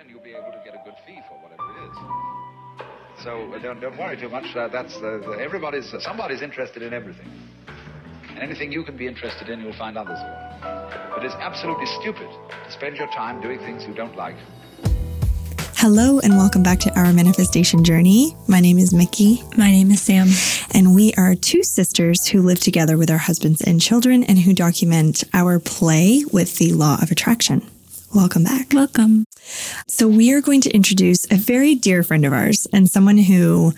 then you'll be able to get a good fee for whatever it is. So uh, don't, don't worry too much. Uh, that's uh, the, everybody's somebody's interested in everything, and anything you can be interested in, you'll find others will. But it's absolutely stupid to spend your time doing things you don't like. Hello and welcome back to our manifestation journey. My name is Mickey. My name is Sam. And we are two sisters who live together with our husbands and children and who document our play with the law of attraction. Welcome back. Welcome. So, we are going to introduce a very dear friend of ours and someone who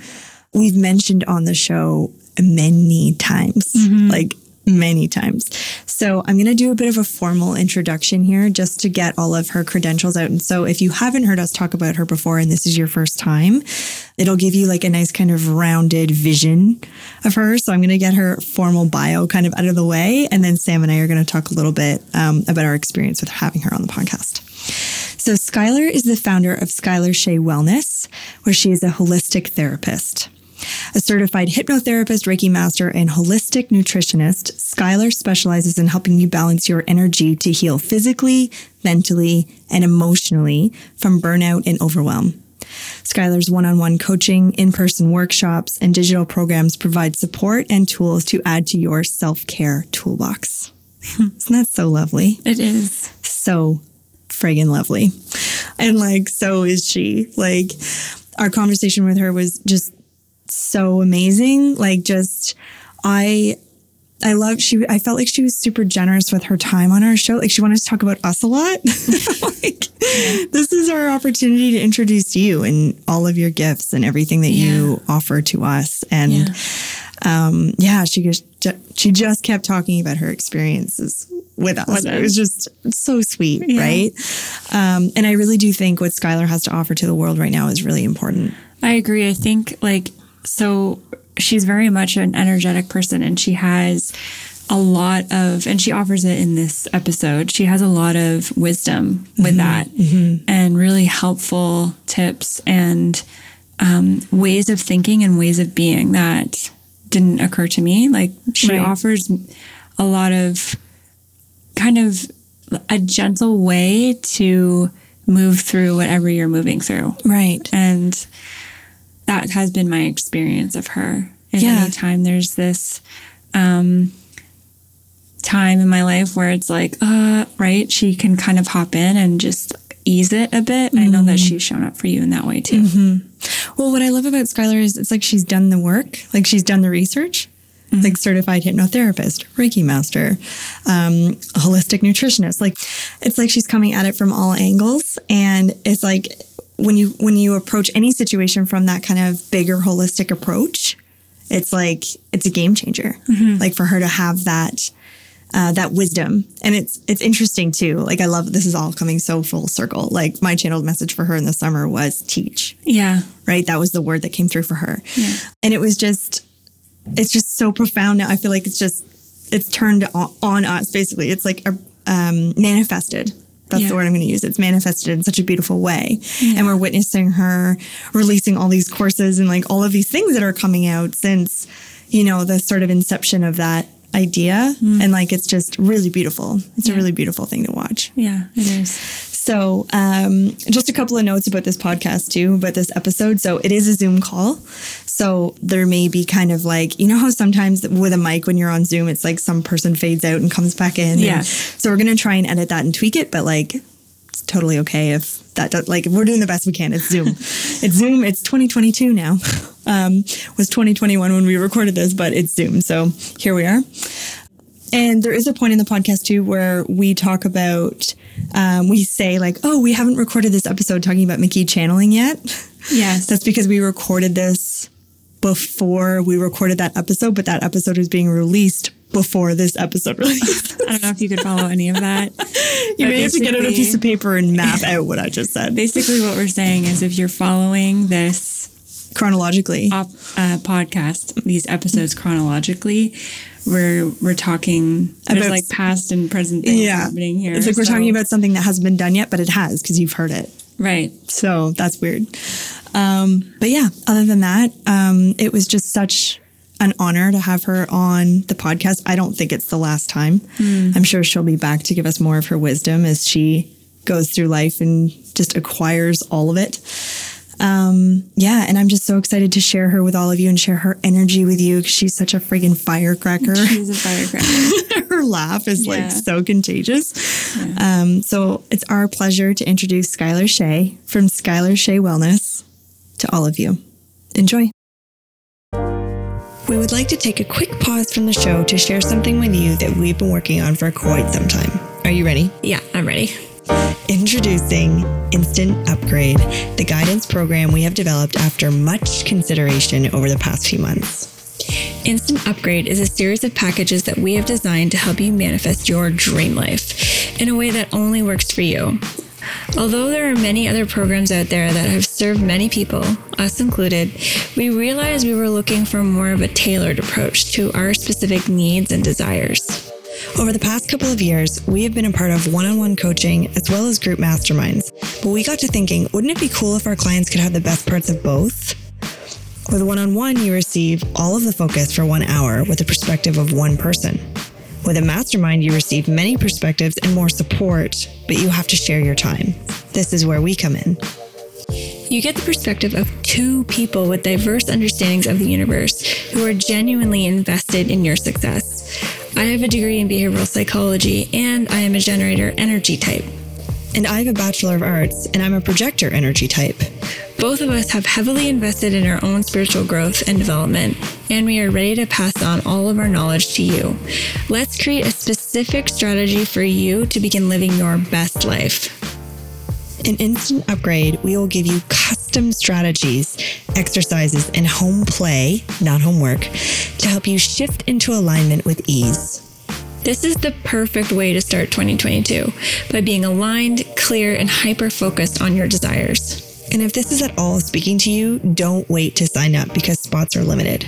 we've mentioned on the show many times, mm-hmm. like many times. So, I'm going to do a bit of a formal introduction here just to get all of her credentials out. And so, if you haven't heard us talk about her before and this is your first time, it'll give you like a nice kind of rounded vision of her. So, I'm going to get her formal bio kind of out of the way. And then Sam and I are going to talk a little bit um, about our experience with having her on the podcast. So, Skylar is the founder of Skylar Shea Wellness, where she is a holistic therapist. A certified hypnotherapist, Reiki master, and holistic nutritionist, Skylar specializes in helping you balance your energy to heal physically, mentally, and emotionally from burnout and overwhelm. Skylar's one on one coaching, in person workshops, and digital programs provide support and tools to add to your self care toolbox. Isn't that so lovely? It is. So friggin' lovely. And like, so is she. Like, our conversation with her was just so amazing. Like just I I love she I felt like she was super generous with her time on our show. Like she wanted to talk about us a lot. like this is our opportunity to introduce you and all of your gifts and everything that yeah. you offer to us. And yeah. um yeah, she just she just kept talking about her experiences with us. With it was just so sweet, yeah. right? Um, and I really do think what Skylar has to offer to the world right now is really important. I agree. I think like so she's very much an energetic person and she has a lot of and she offers it in this episode. She has a lot of wisdom with mm-hmm, that mm-hmm. and really helpful tips and um, ways of thinking and ways of being that didn't occur to me. Like she right. offers a lot of kind of a gentle way to move through whatever you're moving through. Right. And that has been my experience of her. And yeah. anytime there's this um, time in my life where it's like, uh, right, she can kind of hop in and just ease it a bit. Mm-hmm. I know that mm-hmm. she's shown up for you in that way too. Mm-hmm. Well, what I love about Skylar is it's like she's done the work, like she's done the research. Mm-hmm. Like certified hypnotherapist, Reiki master, um, holistic nutritionist. Like, it's like she's coming at it from all angles. And it's like, when you when you approach any situation from that kind of bigger holistic approach, it's like it's a game changer. Mm-hmm. Like for her to have that uh, that wisdom, and it's it's interesting too. Like I love this is all coming so full circle. Like my channeled message for her in the summer was teach. Yeah, right. That was the word that came through for her, yeah. and it was just it's just so profound. Now I feel like it's just it's turned on, on us. Basically, it's like a, um, manifested that's yeah. the word I'm going to use. It's manifested in such a beautiful way. Yeah. And we're witnessing her releasing all these courses and like all of these things that are coming out since, you know, the sort of inception of that idea. Mm. And like, it's just really beautiful. It's yeah. a really beautiful thing to watch. Yeah, it is. So, um, just a couple of notes about this podcast too, about this episode. So, it is a Zoom call. So, there may be kind of like, you know, how sometimes with a mic when you're on Zoom, it's like some person fades out and comes back in. Yeah. So, we're going to try and edit that and tweak it, but like, it's totally okay if that does, like if we're doing the best we can. It's Zoom. it's Zoom. It's 2022 now. Um, was 2021 when we recorded this, but it's Zoom. So here we are. And there is a point in the podcast too where we talk about, um, we say like, oh, we haven't recorded this episode talking about Mickey channeling yet. Yes. That's because we recorded this before we recorded that episode, but that episode is being released before this episode released. I don't know if you could follow any of that. you may have to get out a piece of paper and map out what I just said. Basically, what we're saying is if you're following this chronologically op, uh, podcast, these episodes chronologically, we're we're talking about like past and present things yeah. happening here. It's like we're talking about something that hasn't been done yet, but it has because you've heard it. Right. So that's weird. Um, but yeah, other than that, um, it was just such an honor to have her on the podcast. I don't think it's the last time. Mm. I'm sure she'll be back to give us more of her wisdom as she goes through life and just acquires all of it. Um, yeah, and I'm just so excited to share her with all of you and share her energy with you. 'cause She's such a friggin' firecracker. She's a firecracker. her laugh is Yeah. like so contagious. Um, so it's our pleasure to introduce Skylar Shea from Skylar Shea Wellness to all of you. Enjoy. We would like to take a quick pause from the show to share something with you that we've been working on for quite some time. Are you ready? yeah, I'm ready. Introducing Instant Upgrade, the guidance program we have developed after much consideration over the past few months. Instant Upgrade is a series of packages that we have designed to help you manifest your dream life in a way that only works for you. Although there are many other programs out there that have served many people, us included, we realized we were looking for more of a tailored approach to our specific needs and desires. Over the past couple of years, we have been a part of one on one coaching as well as group masterminds. But we got to thinking, wouldn't it be cool if our clients could have the best parts of both? With one on one, you receive all of the focus for one hour with the perspective of one person. With a mastermind, you receive many perspectives and more support, but you have to share your time. This is where we come in. You get the perspective of two people with diverse understandings of the universe who are genuinely invested in your success. I have a degree in behavioral psychology and I am a generator energy type. And I have a Bachelor of Arts, and I'm a projector energy type. Both of us have heavily invested in our own spiritual growth and development, and we are ready to pass on all of our knowledge to you. Let's create a specific strategy for you to begin living your best life. In Instant Upgrade, we will give you custom strategies, exercises, and home play, not homework, to help you shift into alignment with ease. This is the perfect way to start 2022 by being aligned, clear, and hyper focused on your desires. And if this is at all speaking to you, don't wait to sign up because spots are limited.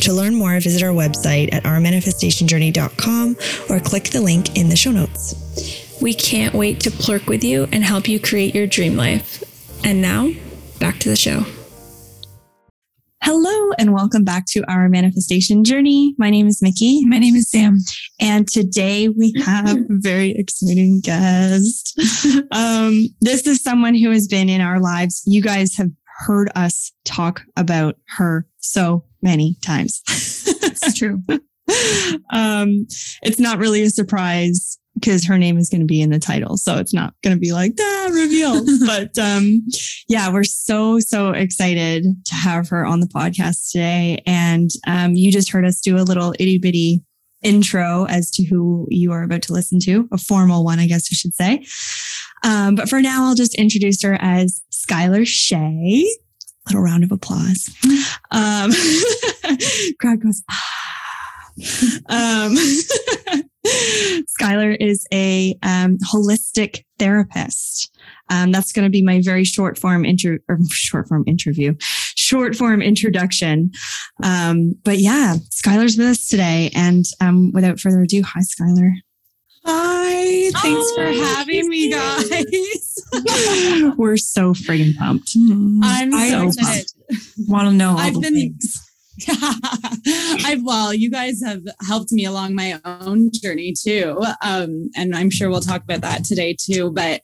To learn more, visit our website at ourmanifestationjourney.com or click the link in the show notes. We can't wait to plurk with you and help you create your dream life. And now, back to the show. Hello, and welcome back to our manifestation journey. My name is Mickey. My name is Sam. And today we have a very exciting guest. Um, this is someone who has been in our lives. You guys have heard us talk about her so many times. It's true. um, it's not really a surprise because her name is going to be in the title. So it's not going to be like, ah, reveal. but um, yeah, we're so, so excited to have her on the podcast today. And um, you just heard us do a little itty bitty intro as to who you are about to listen to, a formal one, I guess I should say. Um, but for now, I'll just introduce her as Skylar Shea. Little round of applause. Um, crowd goes, ah. Um, Skylar is a um, holistic therapist. Um, that's going to be my very short form inter or short form interview, short form introduction. Um, but yeah, Skylar's with us today, and um, without further ado, hi, Skylar. Hi, thanks for Oh, having me, guys. We're so friggin' pumped. I'm I so know. excited. Want to know all I've the been- things. I've well, you guys have helped me along my own journey too, um, and I'm sure we'll talk about that today too. But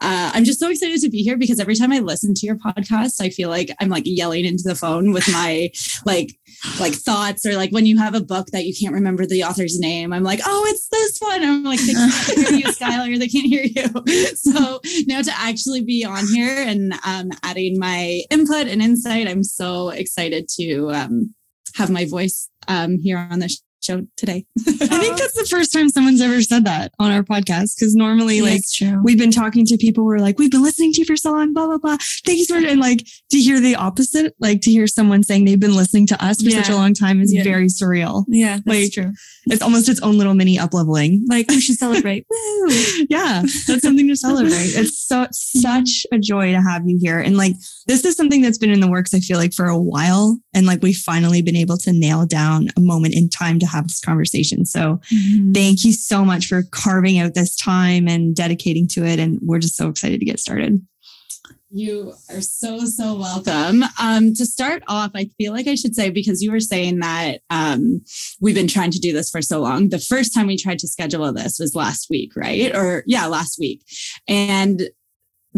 uh, I'm just so excited to be here because every time I listen to your podcast, I feel like I'm like yelling into the phone with my like like thoughts or like when you have a book that you can't remember the author's name, I'm like, oh, it's this one. I'm like, they can't hear you, Skylar. They can't hear you. So now to actually be on here and um, adding my input and insight, I'm so excited to um, have my voice um, here on the show today. I think uh-huh. that's the first time someone's ever said that on our podcast because normally, like, we've been talking to people who are like, we've been listening to you for so long, blah, blah, blah. Thank you so much. and like to hear the opposite, like to hear someone saying they've been listening to us for such a long time is Yeah. very surreal. yeah, that's like- true. It's almost its own little mini up leveling. Like we should celebrate. Woo! yeah, that's something to celebrate. It's so such a joy to have you here. And like this is something that's been in the works, I feel like, for a while. And like we've finally been able to nail down a moment in time to have this conversation. So thank you so much for carving out this time and dedicating to it. And we're just so excited to get started. You are so, so welcome. Um, to start off, I feel like I should say, because you were saying that um, we've been trying to do this for so long. The first time we tried to schedule this was last week, right? Or, yeah, last week. And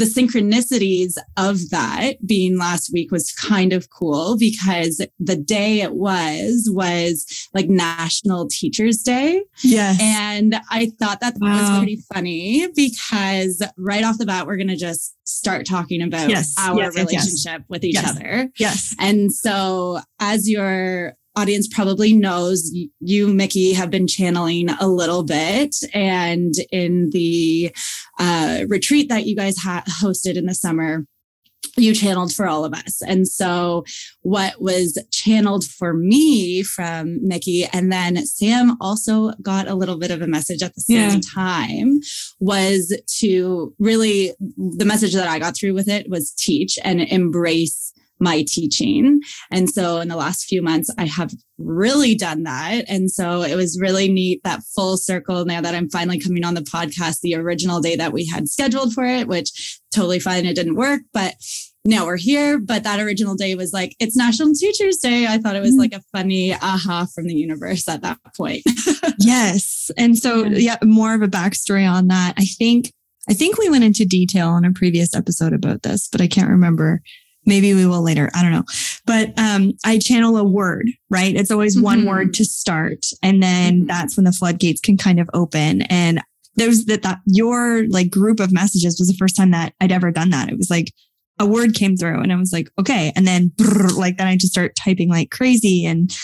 the synchronicities of that being last week was kind of cool because the day it was was like National Teachers Day. Yes. And I thought that Wow. was pretty funny because right off the bat, we're going to just start talking about Yes, our yes, yes, yes. relationship with each Yes. other. yes. And so, as your audience probably knows, you, Mickey, have been channeling a little bit. And in the uh, retreat that you guys ha- hosted in the summer, you channeled for all of us. And so, what was channeled for me from Mickey, and then Sam also got a little bit of a message at the same Yeah. time, was to really the message that I got through with it was teach and embrace my teaching. And so in the last few months, I have really done that. And so it was really neat that full circle now that I'm finally coming on the podcast, the original day that we had scheduled for it, which totally fine. It didn't work, but now we're here. But that original day was like, it's National Teachers Day. I thought it was Mhm. like a funny aha from the universe at that point. Yes. And so, yeah, more of a backstory on that. I think, I think we went into detail on a previous episode about this, but I can't remember. Maybe we will later. I don't know. But um, I channel a word, right? It's always one Mhm. word to start. And then Mhm. that's when the floodgates can kind of open. And there's that, that your like group of messages was the first time that I'd ever done that. It was like a word came through and I was like, okay. And then brrr, like then I just start typing like crazy. And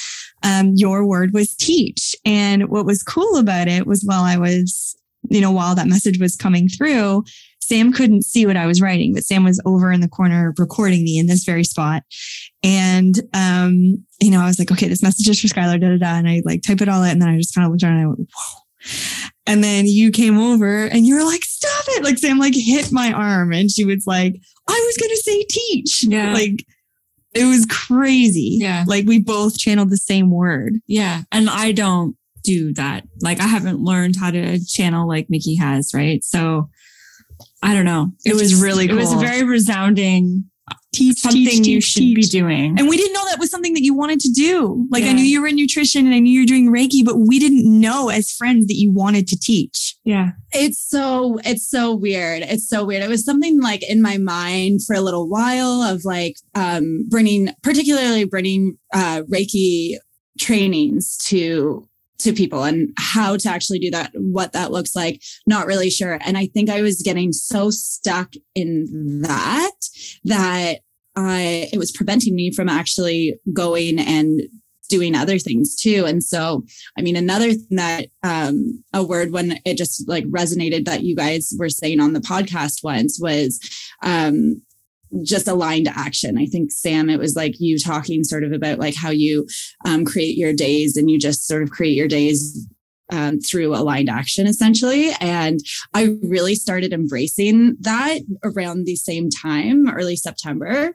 um, your word was teach. And what was cool about it was while I was, you know, while that message was coming through, Sam couldn't see what I was writing, but Sam was over in the corner recording me in this very spot. And, um, you know, I was like, okay, this message is for Skylar, da da da. And I like type it all out. And then I just kind of looked around and I went, whoa. And then you came over and you were like, stop it. Like Sam like hit my arm and she was like, I was going to say teach. Yeah. Like it was crazy. Yeah. Like we both channeled the same word. Yeah. And I don't do that. Like I haven't learned how to channel like Mickey has, right? So I don't know. It was just- really It was a very resounding Teach, something teach, you teach, should be doing. And we didn't know that was something that you wanted to do. Like I knew you were in nutrition and I knew you were doing Reiki, but we didn't know as friends that you wanted to teach. yeah. It's so it's so weird. It's so weird. It was something like in my mind for a little while of like um bringing particularly bringing uh Reiki trainings to to people and how to actually do that, what that looks like, not really sure. And I think I was getting so stuck in that that I it was preventing me from actually going and doing other things too. And so I mean, another thing that um, a word when it just like resonated that you guys were saying on the podcast once was um, just aligned action. I think Sam, it was like you talking sort of about like how you um, create your days and you just sort of create your days um, through aligned action essentially. And I really started embracing that around the same time, early September,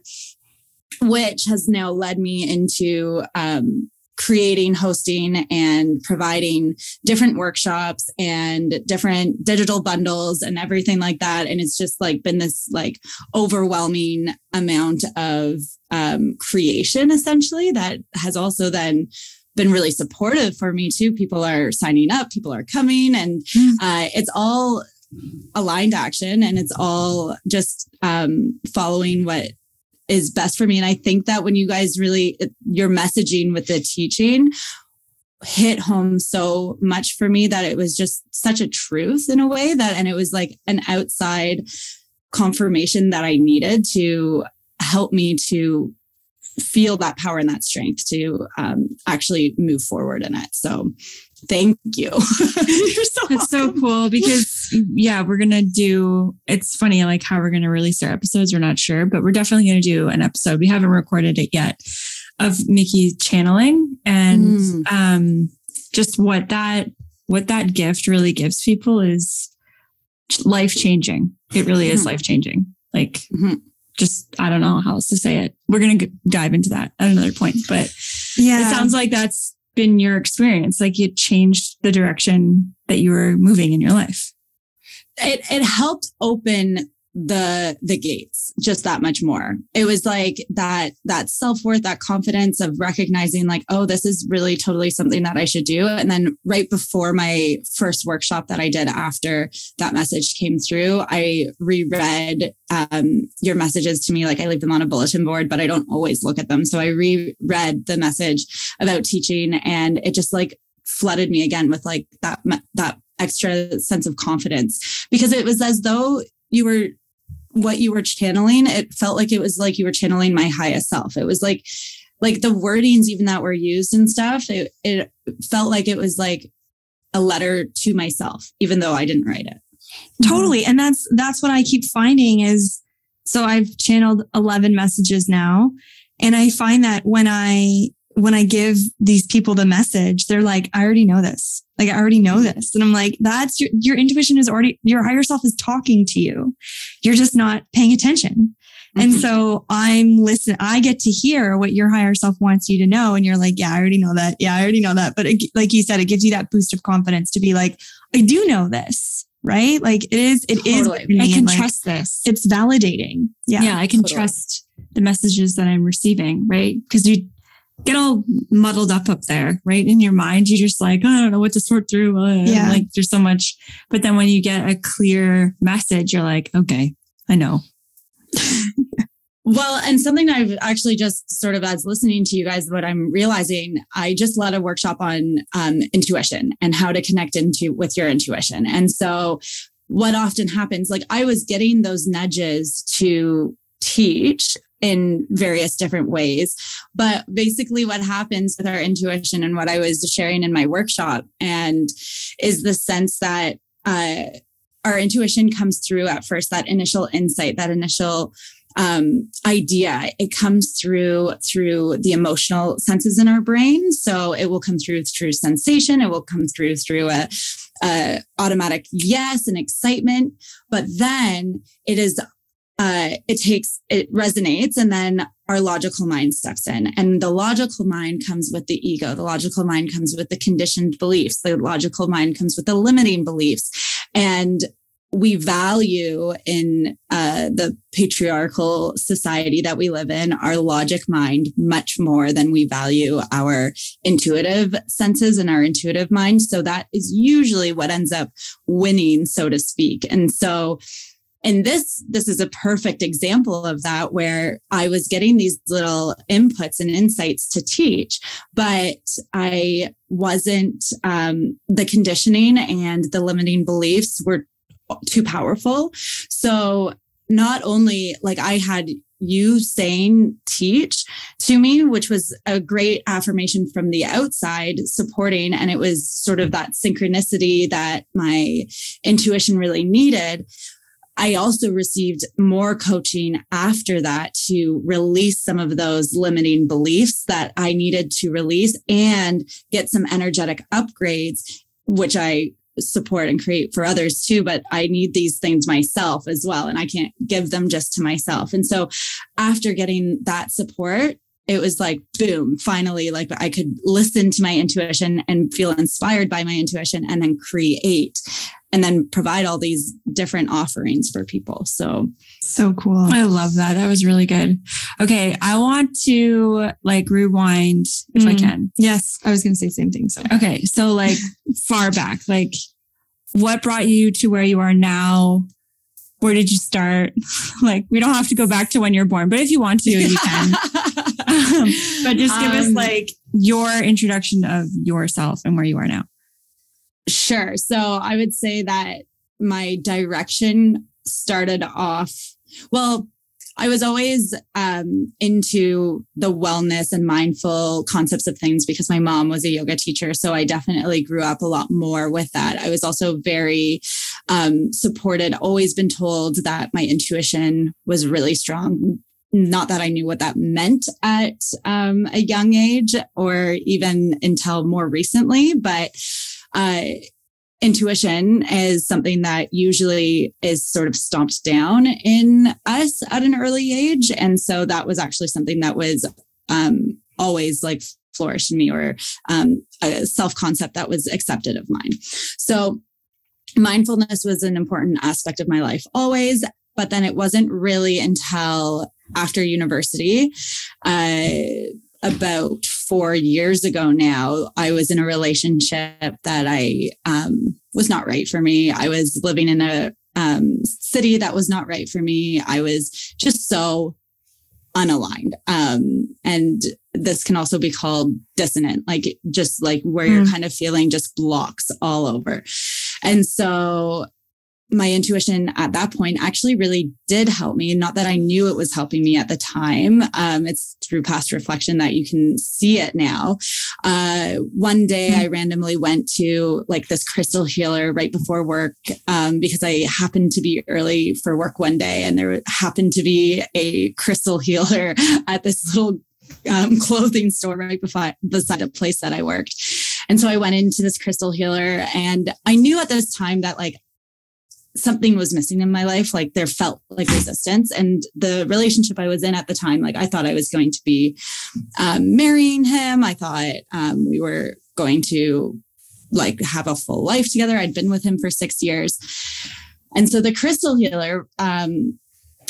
which has now led me into um, creating, hosting, and providing different workshops and different digital bundles and everything like that. And it's just like been this like overwhelming amount of um, creation essentially that has also then been really supportive for me too. People are signing up, people are coming, and Mm. uh, it's all aligned action and it's all just um, following what is best for me. And I think that when you guys really, your messaging with the teaching hit home so much for me that it was just such a truth in a way that, and it was like an outside confirmation that I needed to help me to feel that power and that strength to um, actually move forward in it. So thank you. You're so It's so cool because yeah, we're gonna do. It's funny, like how we're gonna release our episodes. We're not sure, but we're definitely gonna do an episode. We haven't recorded it yet of Mickey channeling and Mm. um, just what that what that gift really gives people is life changing. It really is Mhm. life changing. Like Mhm. Just I don't know how else to say it. We're gonna g- dive into that at another point, but yeah. it sounds like that's been your experience. Like it changed the direction that you were moving in your life. it it helped open the the gates just that much more. It was like that that self-worth that confidence of recognizing like oh this is really totally something that i should do. And then right before my first workshop that i did after that message came through i reread um, your messages to me. Like i leave them on a bulletin board but i don't always look at them. So i reread the message about teaching and it just like flooded me again with like that that extra sense of confidence because it was as though you were what you were channeling, it felt like it was like you were channeling my highest self. It was like, like the wordings even that were used and stuff, it, it felt like it was like a letter to myself, even though I didn't write it. Mm-hmm. Totally. And that's, that's what I keep finding is, so I've channeled 11 messages now. And I find that when I when I give these people the message, they're like, I already know this. Like, I already know this. And I'm like, that's your, your intuition is already, your higher self is talking to you. You're just not paying attention. Mm-hmm. And so I'm listening. I get to hear what your higher self wants you to know. And you're like, yeah, I already know that. Yeah, I already know that. But it, like you said, it gives you that boost of confidence to be like, I do know this. Right. Like it is, It totally. is. I can like, trust this. It's validating. Yeah. Yeah. I can totally. trust the messages that I'm receiving. Right. Cause you, get all muddled up up there, right? In your mind, you're just like, oh, I don't know what to sort through. Uh, yeah. Like there's so much. But then when you get a clear message, you're like, okay, I know. well, and something I've actually just sort of as listening to you guys, what I'm realizing, I just led a workshop on um, intuition and how to connect into with your intuition. And so what often happens, like I was getting those nudges to teach in various different ways. But basically, what happens with our intuition and what I was sharing in my workshop, and is the sense that uh, our intuition comes through at first, that initial insight, that initial um, idea. It comes through through the emotional senses in our brain. So it will come through through sensation. It will come through through a, a automatic yes and excitement. But then it is uh, it takes, it resonates, and then our logical mind steps in. And the logical mind comes with the ego. The logical mind comes with the conditioned beliefs. The logical mind comes with the limiting beliefs. And we value in uh, the patriarchal society that we live in our logic mind much more than we value our intuitive senses and our intuitive mind. So that is usually what ends up winning, so to speak. And so and this this is a perfect example of that where i was getting these little inputs and insights to teach but i wasn't um, the conditioning and the limiting beliefs were too powerful so not only like i had you saying teach to me, which was a great affirmation from the outside supporting. And it was sort of that synchronicity that my intuition really needed. I also received more coaching after that to release some of those limiting beliefs that I needed to release and get some energetic upgrades, which I support and create for others too. But I need these things myself as well. And I can't give them just to myself. And so after getting that support, it was like boom finally like i could listen to my intuition and feel inspired by my intuition and then create and then provide all these different offerings for people. So, so cool. I love that. That was really good. Okay. I want to like rewind if mm. I can. Yes. I was going to say same thing. So, okay. So, like far back, like what brought you to where you are now? Where did you start? like, we don't have to go back to when you're born, but if you want to, you can. um, but just give um, us like your introduction of yourself and where you are now. Sure. So I would say that my direction started off, well, I was always um, into the wellness and mindful concepts of things because my mom was a yoga teacher. So I definitely grew up a lot more with that. I was also very um, supported, always been told that my intuition was really strong. Not that I knew what that meant at um, a young age or even until more recently, but uh, intuition is something that usually is sort of stomped down in us at an early age. And so that was actually something that was um, always like flourished in me or um, a self concept that was accepted of mine. So mindfulness was an important aspect of my life always. but then it wasn't really until after university, uh, about four years ago now, I was in a relationship that I um, was not right for me. I was living in a um, city that was not right for me. I was just so unaligned. Um, and this can also be called dissonant, like just like where mm. you're kind of feeling just blocks all over. And so my intuition at that point actually really did help me. Not that I knew it was helping me at the time. Um, it's through past reflection that you can see it now. Uh, one day I randomly went to like this crystal healer right before work um, because I happened to be early for work one day and there happened to be a crystal healer at this little um, clothing store right beside, beside a place that I worked. And so I went into this crystal healer and I knew at this time that like something was missing in my life. Like there felt like resistance. And the relationship I was in at the time, like I thought I was going to be um, marrying him. I thought um, we were going to like have a full life together. I'd been with him for six years. And so the crystal healer, um,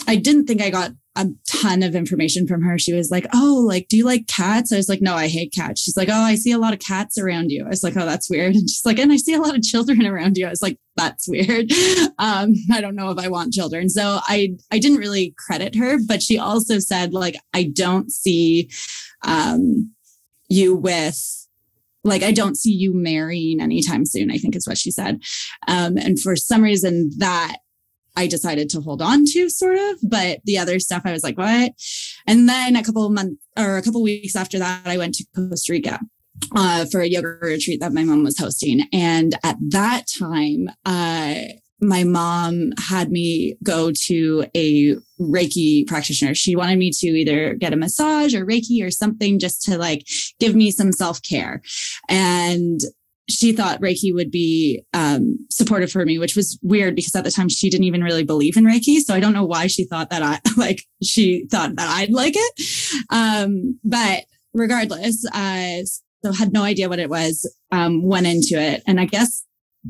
I didn't think I got a ton of information from her. She was like, Oh, like, do you like cats? I was like, No, I hate cats. She's like, Oh, I see a lot of cats around you. I was like, Oh, that's weird. And she's like, And I see a lot of children around you. I was like, That's weird. Um, I don't know if I want children. So I I didn't really credit her, but she also said, like, I don't see um you with like I don't see you marrying anytime soon, I think is what she said. Um, and for some reason that I decided to hold on to sort of, but the other stuff I was like, what? And then a couple of months or a couple weeks after that, I went to Costa Rica uh, for a yoga retreat that my mom was hosting. And at that time, uh, my mom had me go to a Reiki practitioner. She wanted me to either get a massage or Reiki or something just to like give me some self care. And she thought Reiki would be um, supportive for me, which was weird because at the time she didn't even really believe in Reiki. So I don't know why she thought that I like she thought that I'd like it. Um, but regardless, uh, so had no idea what it was. Um, went into it, and I guess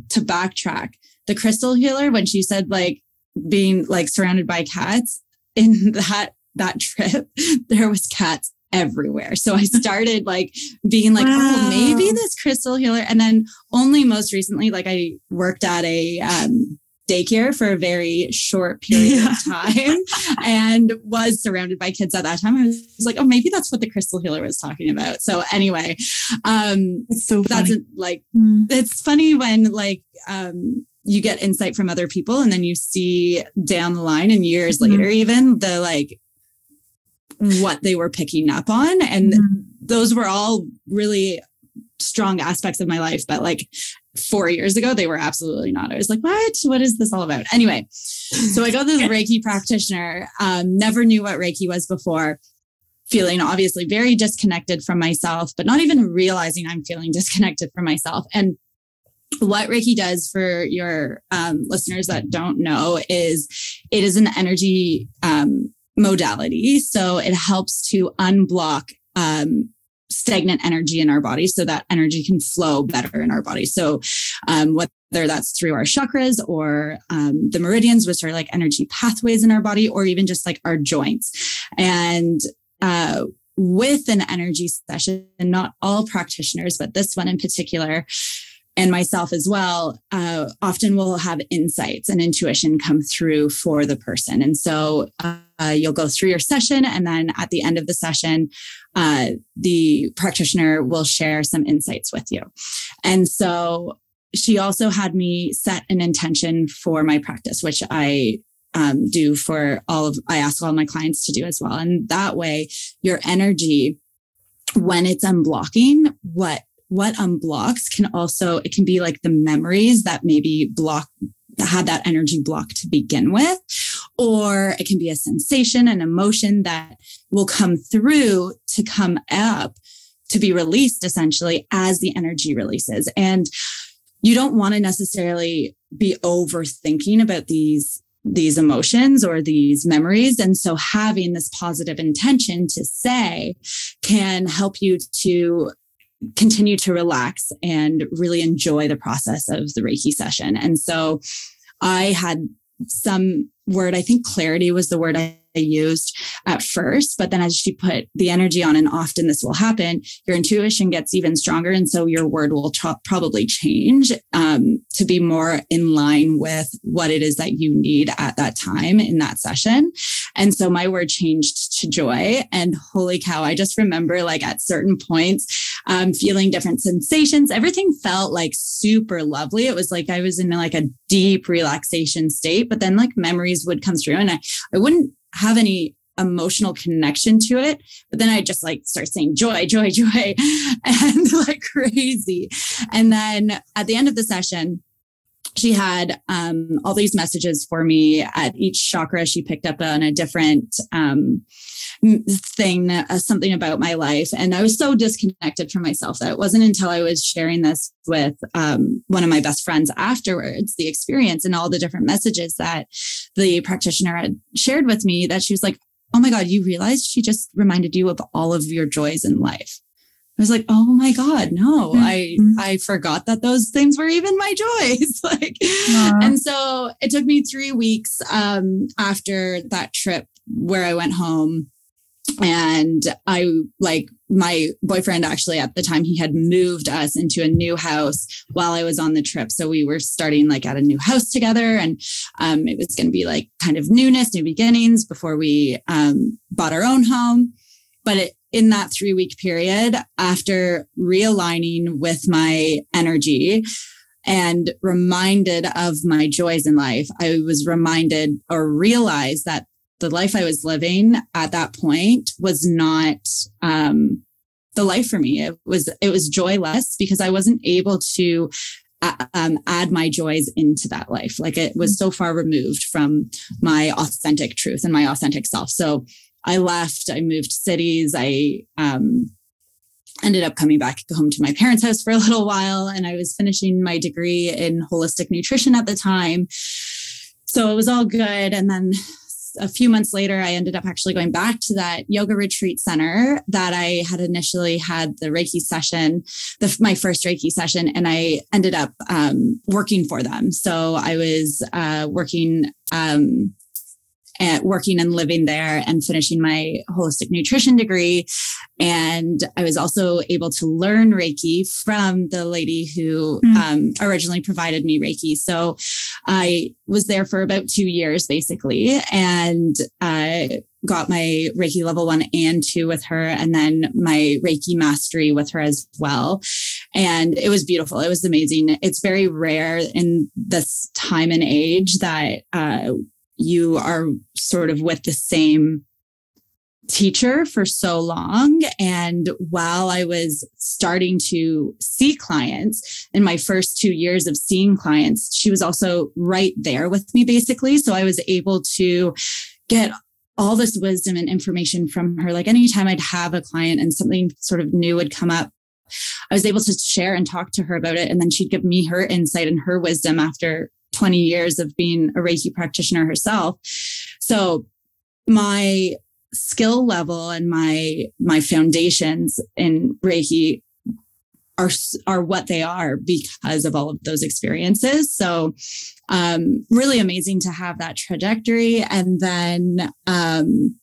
to backtrack, the crystal healer when she said like being like surrounded by cats in that that trip, there was cats everywhere. So I started like being like, wow. oh, maybe this crystal healer. And then only most recently, like I worked at a um, daycare for a very short period yeah. of time and was surrounded by kids at that time. I was like, oh, maybe that's what the crystal healer was talking about. So anyway, um, it's so funny. that's like, mm. it's funny when like, um, you get insight from other people and then you see down the line and years mm-hmm. later even the like what they were picking up on. And mm-hmm. those were all really strong aspects of my life. But like four years ago, they were absolutely not. I was like, what? What is this all about? Anyway, so I go to the Reiki practitioner, um, never knew what Reiki was before. Feeling obviously very disconnected from myself, but not even realizing I'm feeling disconnected from myself. And what Reiki does for your um, listeners that don't know is it is an energy um, modality. So it helps to unblock um, stagnant energy in our body so that energy can flow better in our body. So um, whether that's through our chakras or um, the meridians, which are like energy pathways in our body, or even just like our joints. And uh, with an energy session, and not all practitioners, but this one in particular, and myself as well, uh, often will have insights and intuition come through for the person. And so uh, you'll go through your session, and then at the end of the session, uh, the practitioner will share some insights with you. And so she also had me set an intention for my practice, which I um, do for all of, I ask all my clients to do as well. And that way, your energy, when it's unblocking, what what unblocks can also it can be like the memories that maybe block had that energy block to begin with or it can be a sensation an emotion that will come through to come up to be released essentially as the energy releases and you don't want to necessarily be overthinking about these these emotions or these memories. And so having this positive intention to say can help you to continue to relax and really enjoy the process of the Reiki session. And so I had some word. I think clarity was the word I used at first, but then as you put the energy on, and often this will happen, your intuition gets even stronger. And so your word will probably change um, to be more in line with what it is that you need at that time in that session. And so my word changed to joy. And holy cow, I just remember like at certain points, um, feeling different sensations. Everything felt like super lovely. It was like I was in like a deep relaxation state, but then like memories would come through and I, I wouldn't have any emotional connection to it. But then I just like start saying joy, joy, joy, and like crazy. And then at the end of the session, she had um, all these messages for me at each chakra. She picked up on a different um, thing, uh, something about my life. And I was so disconnected from myself that it wasn't until I was sharing this with um, one of my best friends afterwards, the experience and all the different messages that the practitioner had shared with me, that she was like, Oh my God, you realized she just reminded you of all of your joys in life. I was like, oh my God, no, mm-hmm. I I forgot that those things were even my joys. like, and so it took me three weeks um, after that trip where I went home and I like my boyfriend actually at the time he had moved us into a new house while I was on the trip. So we were starting like at a new house together and um, it was going to be like kind of newness, new beginnings before we um, bought our own home. But it, in that three week period, after realigning with my energy, and reminded of my joys in life, I was reminded or realized that the life I was living at that point was not um, the life for me. It was it was joyless because I wasn't able to uh, um, add my joys into that life. Like it was so far removed from my authentic truth and my authentic self. So I left. I moved cities. I um, ended up coming back home to my parents' house for a little while, and I was finishing my degree in holistic nutrition at the time. So it was all good. And then a few months later, I ended up actually going back to that yoga retreat center that I had initially had the Reiki session, the, my first Reiki session, and I ended up um, working for them. So I was uh, working um, and working and living there and finishing my holistic nutrition degree. And I was also able to learn Reiki from the lady who mm. um, originally provided me Reiki. So I was there for about two years, basically, and I got my Reiki level one and two with her, and then my Reiki mastery with her as well. And it was beautiful. It was amazing. It's very rare in this time and age that uh, you are sort of with the same teacher for so long. And while I was starting to see clients in my first two years of seeing clients, she was also right there with me, basically. So I was able to get all this wisdom and information from her. Like anytime I'd have a client and something sort of new would come up, I was able to share and talk to her about it. And then she'd give me her insight and her wisdom after 20 years of being a Reiki practitioner herself. So my skill level and my my foundations in Reiki are are what they are because of all of those experiences. So um, really amazing to have that trajectory. And then um,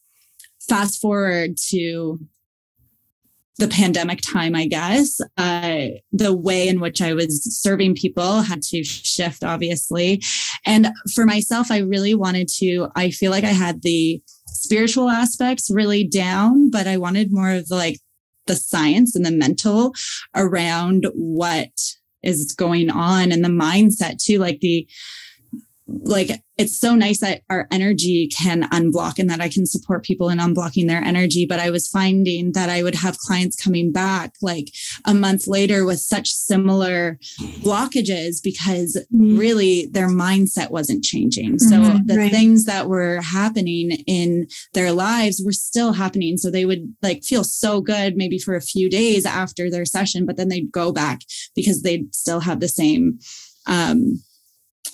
fast forward to the pandemic time, I guess, uh, the way in which I was serving people had to shift, obviously. And for myself, I really wanted to, I feel like I had the spiritual aspects really down, but I wanted more of like the science and the mental around what is going on and the mindset too, like the, like it's so nice that our energy can unblock and that I can support people in unblocking their energy. But I was finding that I would have clients coming back like a month later with such similar blockages because mm-hmm. really their mindset wasn't changing. So mm-hmm, the right. things that were happening in their lives were still happening. So they would like feel so good maybe for a few days after their session, but then they'd go back because they'd still have the same um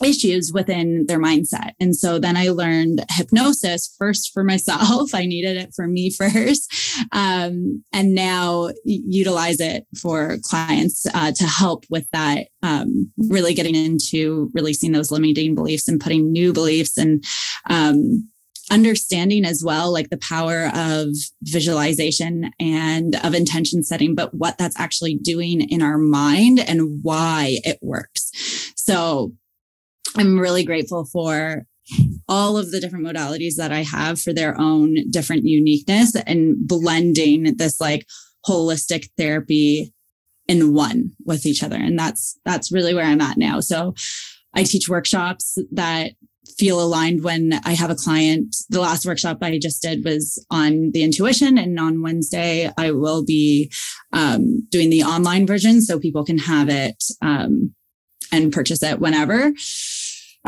issues within their mindset. And so then I learned hypnosis first for myself. I needed it for me first. Um, and now utilize it for clients uh, to help with that, um, really getting into releasing those limiting beliefs and putting new beliefs and, um, understanding as well like the power of visualization and of intention setting but what that's actually doing in our mind and why it works so I'm really grateful for all of the different modalities that I have for their own different uniqueness and blending this like holistic therapy in one with each other. And that's, that's really where I'm at now. So I teach workshops that feel aligned when I have a client. The last workshop I just did was on the intuition, and on Wednesday I will be um, doing the online version so people can have it um, and purchase it whenever.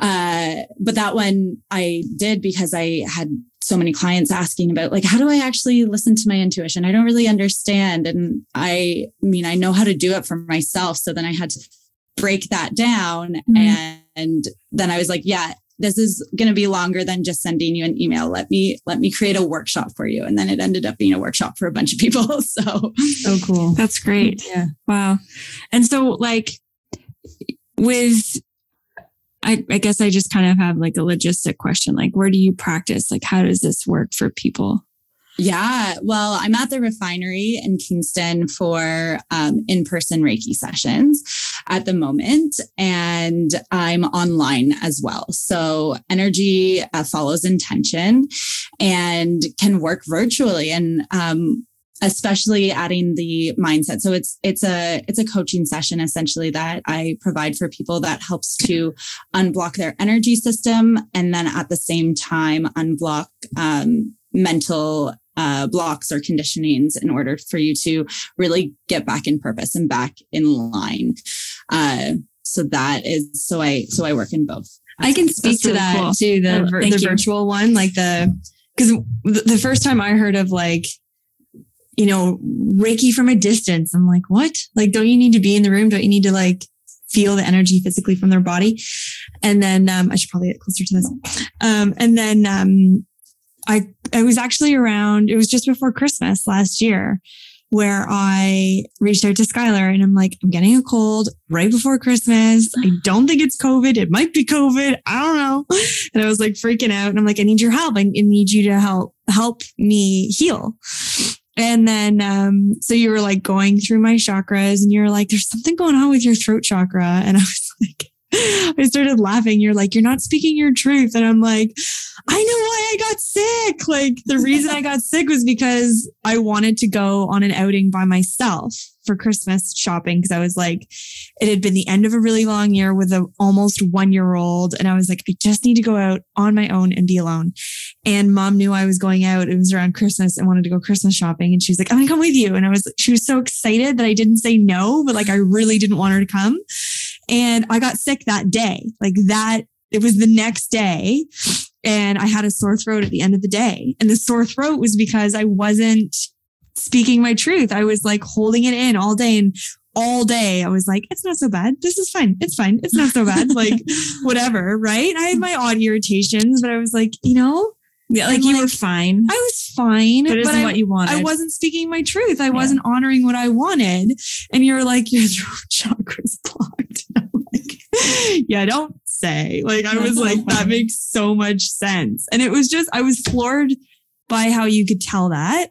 Uh, but that one I did because I had so many clients asking about like, how do I actually listen to my intuition? I don't really understand. And I, I mean, I know how to do it for myself. So then I had to break that down. Mm-hmm. And, and then I was like, yeah, this is going to be longer than just sending you an email. Let me, let me create a workshop for you. And then it ended up being a workshop for a bunch of people. So, so cool. That's great. Yeah. Wow. And so like with I, I guess I just kind of have like a logistic question. Like, where do you practice? Like, how does this work for people? Yeah, well, I'm at the refinery in Kingston for um, in person Reiki sessions at the moment, and I'm online as well. So energy uh, follows intention and can work virtually. And um, especially adding the mindset. So it's it's a it's a coaching session essentially that i provide for people that helps to unblock their energy system and then at the same time unblock um, mental uh, blocks or conditionings in order for you to really get back in purpose and back in line. Uh, so that is so i so i work in both. I can speak to really that cool. too the, oh, the virtual one like the because the first time i heard of like you know, Reiki from a distance. I'm like, what? Like, don't you need to be in the room? Don't you need to like feel the energy physically from their body? And then, um, I should probably get closer to this. Um, and then, um, I, I was actually around, it was just before Christmas last year where I reached out to Skylar and I'm like, I'm getting a cold right before Christmas. I don't think it's COVID. It might be COVID. I don't know. And I was like freaking out and I'm like, I need your help. I need you to help, help me heal. And then, um, so you were like going through my chakras and you're like, there's something going on with your throat chakra. And I was like, I started laughing. You're like, you're not speaking your truth. And I'm like, I know why I got sick. Like the reason I got sick was because I wanted to go on an outing by myself for Christmas shopping because I was like, it had been the end of a really long year with a almost one year old. And I was like, I just need to go out on my own and be alone. And mom knew I was going out. It was around Christmas and wanted to go Christmas shopping. And she was like, I'm to come with you. And I was, she was so excited that I didn't say no, but like I really didn't want her to come. And I got sick that day. Like that, it was the next day. And I had a sore throat at the end of the day. And the sore throat was because I wasn't speaking my truth. I was like holding it in all day and all day. I was like, it's not so bad. This is fine. It's fine. It's not so bad. like, whatever. Right. I had my odd irritations, but I was like, you know, yeah, like I'm you like, were fine. I was fine, but, but I, what you wanted. I wasn't speaking my truth. I yeah. wasn't honoring what I wanted. And you're like, your throat chakra's blocked. Yeah, don't say. Like, I was like, that makes so much sense. And it was just, I was floored by how you could tell that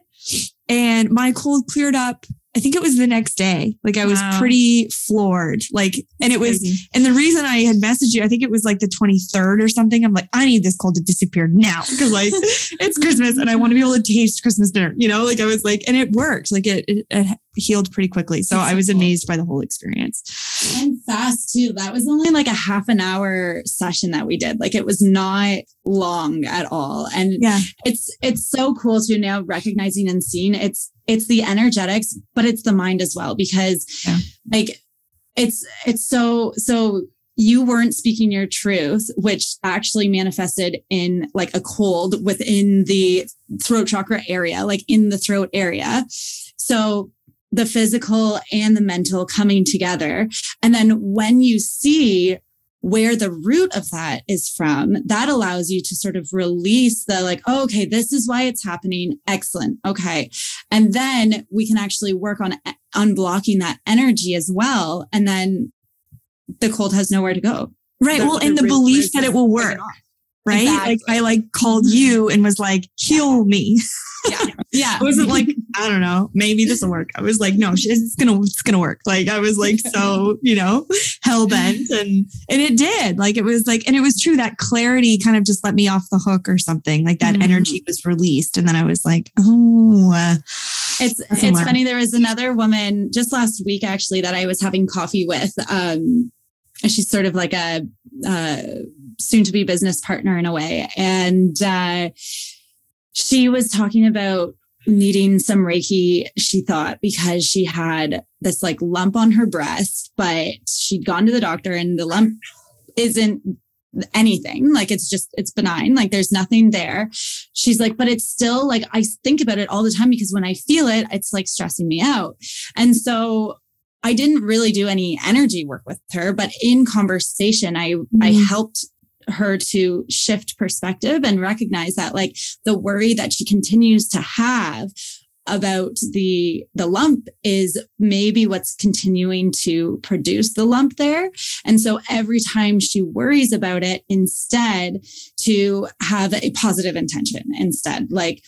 and my cold cleared up I think it was the next day. Like I was wow. pretty floored. Like, and it was, Crazy. and the reason I had messaged you, I think it was like the 23rd or something. I'm like, I need this cold to disappear now because like it's Christmas and I want to be able to taste Christmas dinner, you know, like I was like, and it worked. Like it, it, it healed pretty quickly. So That's I was so cool. amazed by the whole experience. And fast too. That was only like a half an hour session that we did. Like it was not long at all. And yeah, it's, it's so cool to now recognizing and seeing it's, it's the energetics, but it's the mind as well, because yeah. like it's, it's so, so you weren't speaking your truth, which actually manifested in like a cold within the throat chakra area, like in the throat area. So the physical and the mental coming together. And then when you see where the root of that is from, that allows you to sort of release the like, oh, okay, this is why it's happening. Excellent. Okay. And then we can actually work on unblocking that energy as well. And then the cold has nowhere to go. Right. The- well, the and the root belief that it will work. Right. Exactly. Like I like called Mhm. you and was like, heal me. Yeah. I wasn't like, I don't know, maybe this will work. I was like, no, it's gonna, it's gonna work. Like I was like, so, you know, hell bent and, and it did. Like it was like, and it was true that clarity kind of just let me off the hook or something. Like that Mhm. energy was released. And then I was like, oh, uh, It's it's funny. There was another woman just last week actually that I was having coffee with. Um, she's sort of like a uh, soon to be business partner in a way, and uh, she was talking about needing some Reiki. She thought because she had this like lump on her breast, but she'd gone to the doctor and the lump isn't anything like it's just it's benign like there's nothing there she's like but it's still like i think about it all the time because when i feel it it's like stressing me out and so i didn't really do any energy work with her but in conversation i i Mhm. helped her to shift perspective and recognize that like the worry that she continues to have about the the lump is maybe what's continuing to produce the lump there. And so every time she worries about it instead to have a positive intention instead like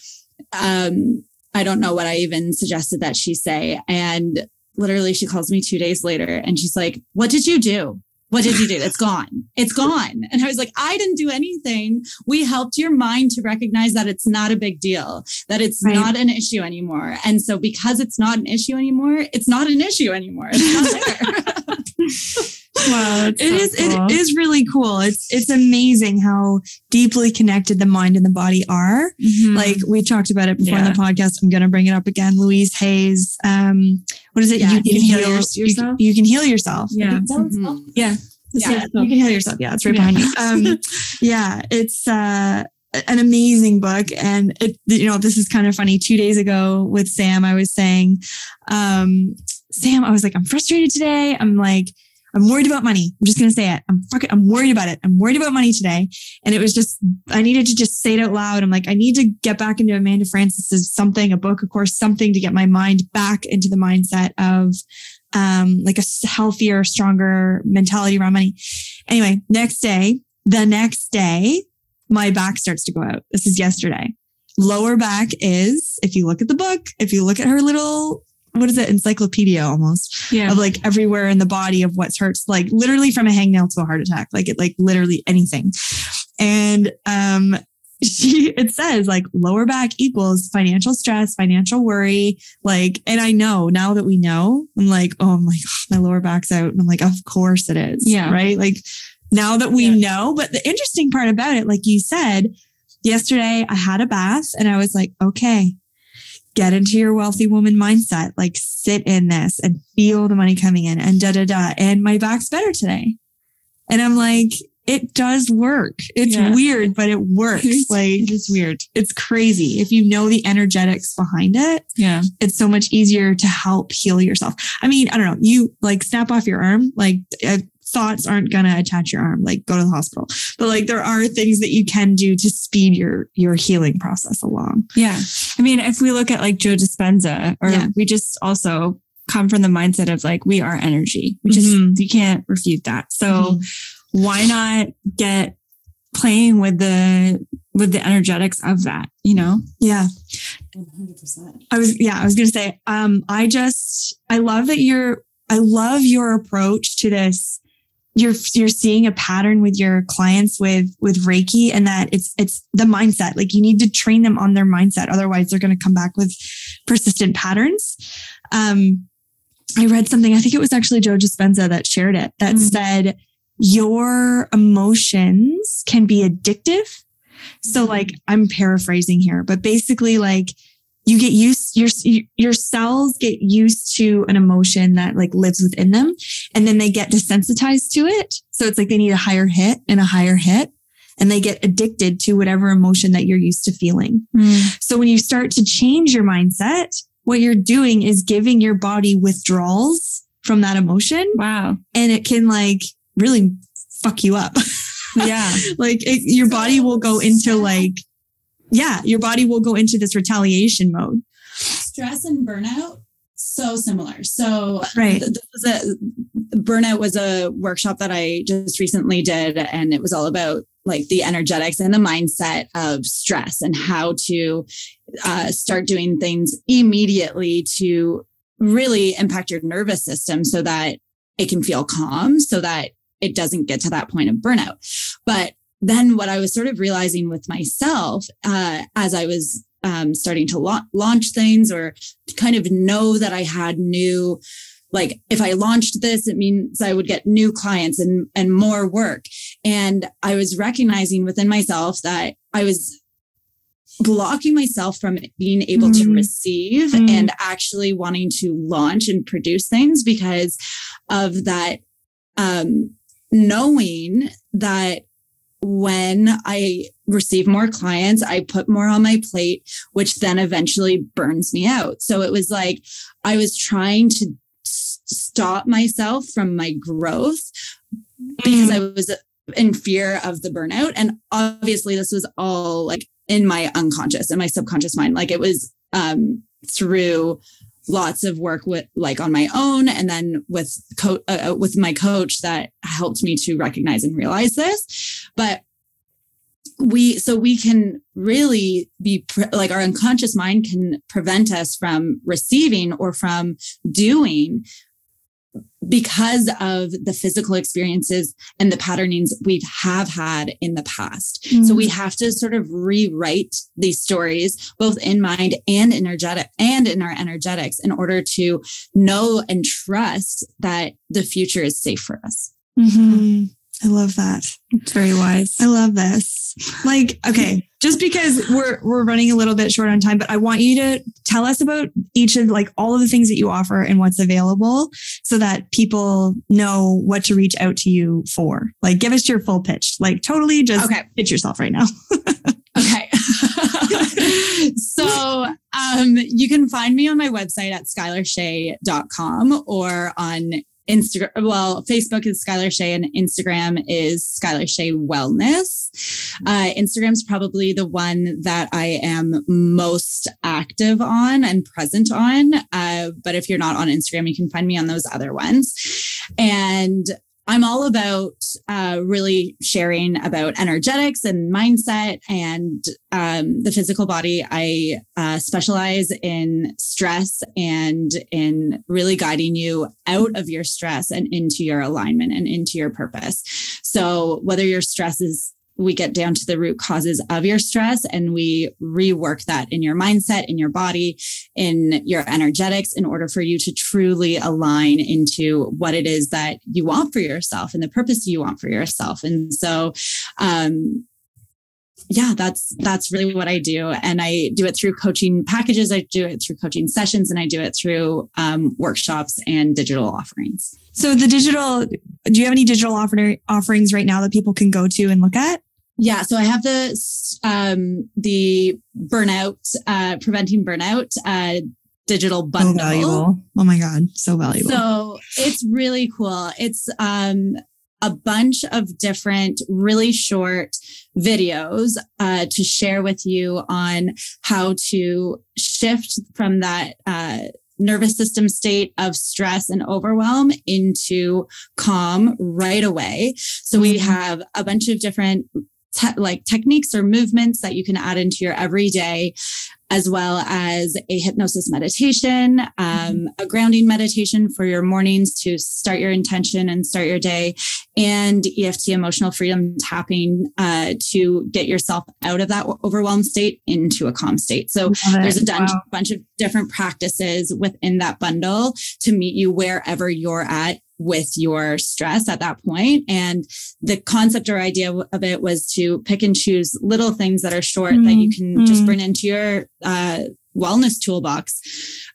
um i don't know what i even suggested that she say. And literally she calls me 2 days later and she's like what did you do what did you do? It's gone. It's gone. And I was like, I didn't do anything. We helped your mind to recognize that it's not a big deal, that it's Right. not an issue anymore. And so because it's not an issue anymore, it's not an issue anymore. It's not there. Wow, it is it is really cool. It's it's amazing how deeply connected the mind and the body are. Mhm. Like we talked about it before in the podcast. I'm gonna bring it up again. Louise Hayes. Um, what is it? Yeah, you can you heal heal yourself. You, can- you can heal yourself. Yeah. Mhm. yeah. Yeah, you can heal yourself. Yeah, it's right Yeah. behind you. Um, yeah, it's uh, an amazing book, and it, you know, this is kind of funny. Two days ago with Sam, I was saying, um, Sam, I was like, I'm frustrated today. I'm like, I'm worried about money. I'm just gonna say it. I'm fucking, I'm worried about it. I'm worried about money today. And it was just, I needed to just say it out loud. I'm like, I need to get back into Amanda Frances's something, a book, of course, something to get my mind back into the mindset of um, like a healthier, stronger mentality around money. Anyway, next day, the next day, my back starts to go out. This is yesterday. Lower back is, if you look at the book, if you look at her little, what is it, encyclopedia almost Yeah. of like everywhere in the body of what's hurts, like literally from a hangnail to a heart attack, like it, like literally anything. And, um, she, it says like lower back equals financial stress, financial worry. Like, and I know now that we know, I'm like, oh, I'm like, my lower back's out. And I'm like, of course it is. Yeah. Right. Like now that we Yeah. know, but the interesting part about it, like you said, yesterday I had a bath and I was like, okay, get into your wealthy woman mindset. Like sit in this and feel the money coming in and da da da. And my back's better today. And I'm like, it does work. It's Yeah. weird, but it works. Like it is weird. it's crazy. If you know the energetics behind it, Yeah. it's so much easier to help heal yourself. I mean, I don't know, you like snap off your arm, like uh, thoughts aren't going to attach your arm, like go to the hospital. But like there are things that you can do to speed your your healing process along. Yeah. I mean, if we look at like Joe Dispenza, or Yeah. we just also come from the mindset of like, we are energy, which is, Mhm. you can't refute that. So Mhm. why not get playing with the, with the energetics of that, you know? Yeah. 100%. I was yeah, I was gonna say, um, I just I love that you're I love your approach to this. You're you're seeing a pattern with your clients with with Reiki and that it's it's the mindset. Like you need to train them on their mindset. Otherwise they're gonna come back with persistent patterns. Um I read something, I think it was actually Joe Dispenza that shared it, that Mhm. said your emotions can be addictive. So like I'm paraphrasing here, but basically like you get used your your cells get used to an emotion that like lives within them and then they get desensitized to it so it's like they need a higher hit and a higher hit and they get addicted to whatever emotion that you're used to feeling hmm. so when you start to change your mindset what you're doing is giving your body withdrawals from that emotion Wow. and it can like really fuck you up. Yeah. like it, your body will go into like, yeah, your body will go into this retaliation mode. Stress and burnout so similar. So Right. th- this was a burnout was a workshop that I just recently did, and it was all about like the energetics and the mindset of stress and how to uh, start doing things immediately to really impact your nervous system so that it can feel calm, so that it doesn't get to that point of burnout. But then what I was sort of realizing with myself uh, as I was um, starting to la- launch things or kind of know that I had new, like if I launched this, it means I would get new clients and, and more work. And I was recognizing within myself that I was blocking myself from being able to Mhm. receive Mm. and actually wanting to launch and produce things because of that um knowing that when I receive more clients, I put more on my plate, which then eventually burns me out. So it was like I was trying to s- stop myself from my growth because I was in fear of the burnout. And obviously, this was all like in my unconscious and my subconscious mind. Like it was um, through lots of work with like on my own and then with co- uh, with my coach that helped me to recognize and realize this. But we so we can really be pre- like our unconscious mind can prevent us from receiving or from doing because of the physical experiences and the patternings we have had in the past. So we have to sort of rewrite these stories, both in mind and energetic and in our energetics in order to know and trust that the future is safe for us. Mhm. I love that. It's very wise. I love this. Like, okay, just because we're we're running a little bit short on time, but I want you to tell us about each of like all of the things that you offer and what's available so that people know what to reach out to you for. Like give us your full pitch. Like totally just Okay. pitch yourself right now. Okay. so um, you can find me on my website at skylarshay.com or on Instagram. Well, Facebook is Skylar Shay and Instagram is Skylar Shay Wellness. Uh, Instagram's probably the one that I am most active on and present on. Uh, but if you're not on Instagram, you can find me on those other ones. And I'm all about uh, really sharing about energetics and mindset and um, the physical body. I uh, specialize in stress and in really guiding you out of your stress and into your alignment and into your purpose. So, whether your stress is we get down to the root causes of your stress and we rework that in your mindset, in your body, in your energetics in order for you to truly align into what it is that you want for yourself and the purpose you want for yourself. And so, um, yeah, that's that's really what I do, and I do it through coaching packages. I do it through coaching sessions, and I do it through um, workshops and digital offerings. So the digital, do you have any digital offer, offerings right now that people can go to and look at? Yeah, so I have the um, the burnout, uh, preventing burnout, uh, digital bundle. So valuable. Oh my God. So valuable. So it's really cool. It's um, a bunch of different, really short videos uh, to share with you on how to shift from that. Uh, nervous system state of stress and overwhelm into calm right away. So we have a bunch of different te- like techniques or movements that you can add into your everyday as well as a hypnosis meditation, um, a grounding meditation for your mornings to start your intention and start your day, and EFT emotional freedom tapping uh, to get yourself out of that overwhelmed state into a calm state. So there's a dun- Wow. bunch of different practices within that bundle to meet you wherever you're at with your stress at that point. And the concept or idea of it was to pick and choose little things that are short that you can just Mm. bring into your uh, wellness toolbox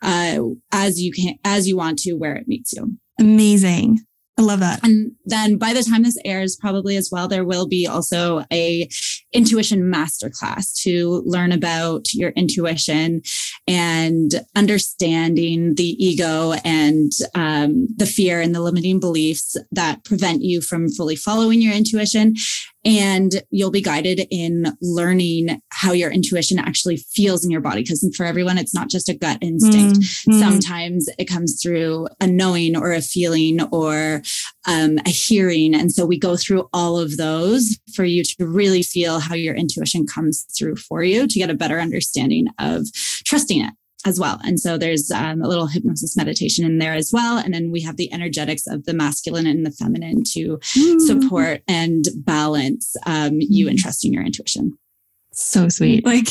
uh, as you can, as you want to, where it meets you. Amazing. I love that. And then by the time this airs, probably as well, there will be also a intuition masterclass to learn about your intuition and understanding the ego and um, the fear and the limiting beliefs that prevent you from fully following your intuition and you'll be guided in learning how your intuition actually feels in your body. Because for everyone it's not just a gut instinct. Mm-hmm. sometimes it comes through a knowing or a feeling or um, a hearing. And so we go through all of those for you to really feel how your intuition comes through for you to get a better understanding of trusting it as well. And so there's um, a little hypnosis meditation in there as well. And then we have the energetics of the masculine and the feminine to mm. support and balance um, you and trusting your intuition. So sweet. Like,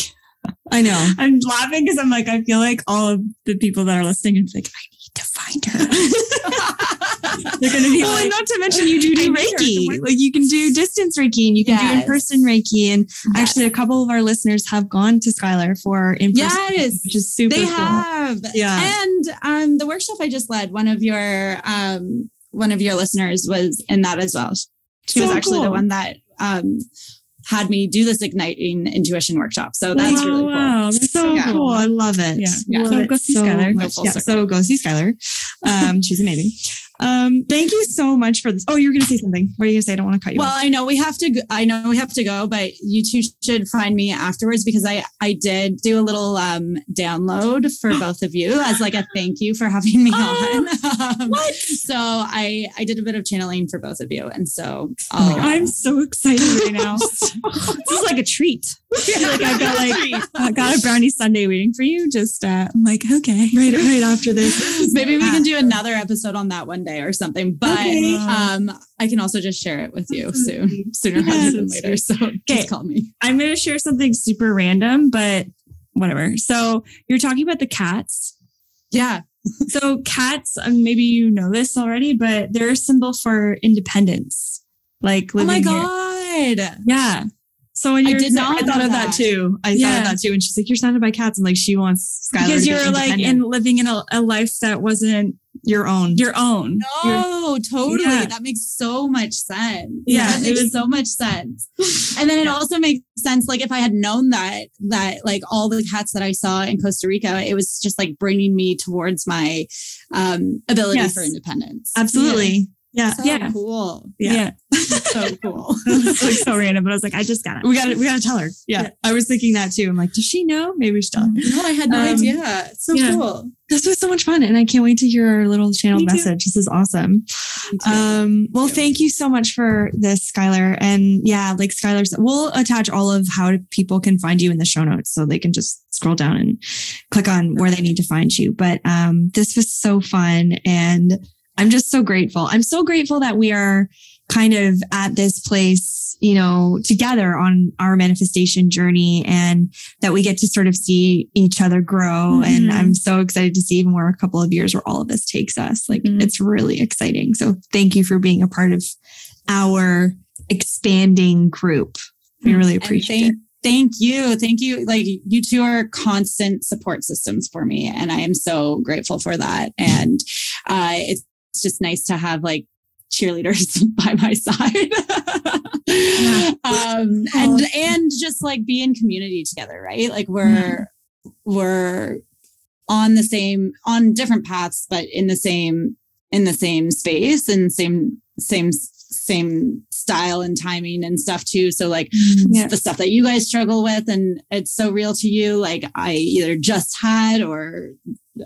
I know. I'm laughing because I'm like, I feel like all of the people that are listening are like, I need to find her. They're going to be well, like, not to mention you do, do Reiki. Like you can do distance Reiki and you can yes. do in person Reiki. And yes. actually, a couple of our listeners have gone to Skylar for in person, yes, which is super. They cool. have, yeah. And um, the workshop I just led, one of your um, one of your listeners was in that as well. She so was actually cool. the one that um, had me do this igniting intuition workshop. So that's really cool. Wow, that's so yeah. cool. I love it. Yeah. yeah. Love so go see so Skylar. Yeah, so go see Skylar. Um, she's amazing. Um, thank you so much for this. Oh, you're going to say something. What are you going to say? I don't want to cut you. Well, off. I know we have to. Go, I know we have to go, but you two should find me afterwards because I I did do a little um, download for both of you as like a thank you for having me on. Um, what? So I I did a bit of channeling for both of you, and so oh I'm so excited right now. this is like a treat. Yeah, like I've got like I got a brownie sundae waiting for you. Just uh, I'm like okay, right right after this. Maybe we can do another episode on that one day or something. But okay. um, I can also just share it with you soon, sooner rather than later. So okay. just call me. I'm going to share something super random, but whatever. So you're talking about the cats. Yeah. so cats, um, maybe you know this already, but they're a symbol for independence. Like. Oh my god! Here. Yeah. So when you're, I did not I thought of that. that. too. I yeah. thought of that too. And she's like, "You're surrounded by cats," and like she wants Skylar because you're like in living in a, a life that wasn't your own. Your own. No, totally. Yeah. That makes so much sense. Yeah, that makes was, so much sense. and then it also makes sense. Like if I had known that, that like all the cats that I saw in Costa Rica, it was just like bringing me towards my um, ability yes. for independence. Absolutely. Yeah. So yeah. cool. Yeah. yeah. so cool. it's like so random, but I was like, I just got it. We got to, we got to tell her. Yeah. yeah. I was thinking that too. I'm like, does she know? Maybe she does. No, I had no um, idea. It's so yeah. cool. This was so much fun. And I can't wait to hear our little channel message. This is awesome. Um, well, thank you so much for this, Skylar. And yeah, like Skylar's, we'll attach all of how people can find you in the show notes so they can just scroll down and click on where they need to find you. But um, this was so fun. And I'm just so grateful. I'm so grateful that we are kind of at this place, you know, together on our manifestation journey and that we get to sort of see each other grow. Mm-hmm. And I'm so excited to see even where a couple of years where all of this takes us. Like mm-hmm. it's really exciting. So thank you for being a part of our expanding group. We really appreciate thank, it. Thank you. Thank you. Like you two are constant support systems for me. And I am so grateful for that. And uh, it's it's just nice to have like cheerleaders by my side. um, and and just like be in community together, right? Like we're we're on the same on different paths, but in the same in the same space and same same same style and timing and stuff too. So like yeah. the stuff that you guys struggle with and it's so real to you, like I either just had or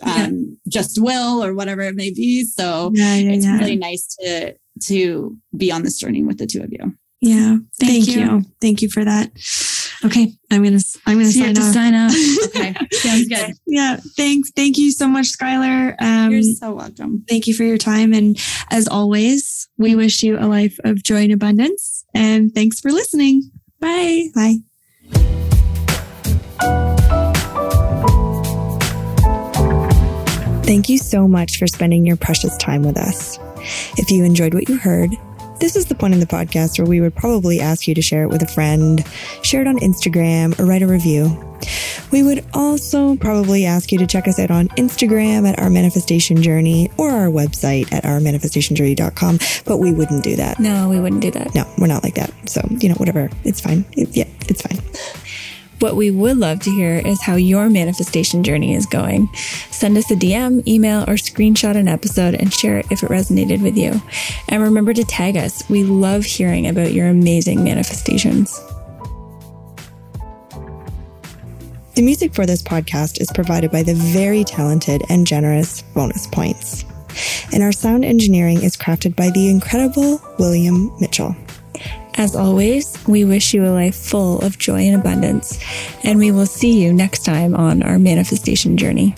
um, yeah. just will or whatever it may be. So yeah, yeah, it's really nice to to be on this journey with the two of you. Yeah. Thank, Thank you. you. Thank you for that. Okay. I'm going to, I'm going to sign off. sign off. okay. Sounds good. Yeah. Thanks. Thank you so much, Skylar. Um, You're so welcome. Thank you for your time. And as always, we wish you a life of joy and abundance. And thanks for listening. Bye. Bye. Thank you so much for spending your precious time with us. If you enjoyed what you heard, this is the point in the podcast where we would probably ask you to share it with a friend, share it on Instagram, or write a review. We would also probably ask you to check us out on Instagram at Our Manifestation Journey or our website at ourmanifestationjourney.com, but we wouldn't do that. No, we wouldn't do that. No, we're not like that. So, you know, whatever. It's fine. It, yeah, it's fine. What we would love to hear is how your manifestation journey is going. Send us a DM, email, or screenshot an episode and share it if it resonated with you. And remember to tag us. We love hearing about your amazing manifestations. The music for this podcast is provided by the very talented and generous Bonus Points. And our sound engineering is crafted by the incredible William Mitchell. As always, we wish you a life full of joy and abundance, and we will see you next time on our manifestation journey.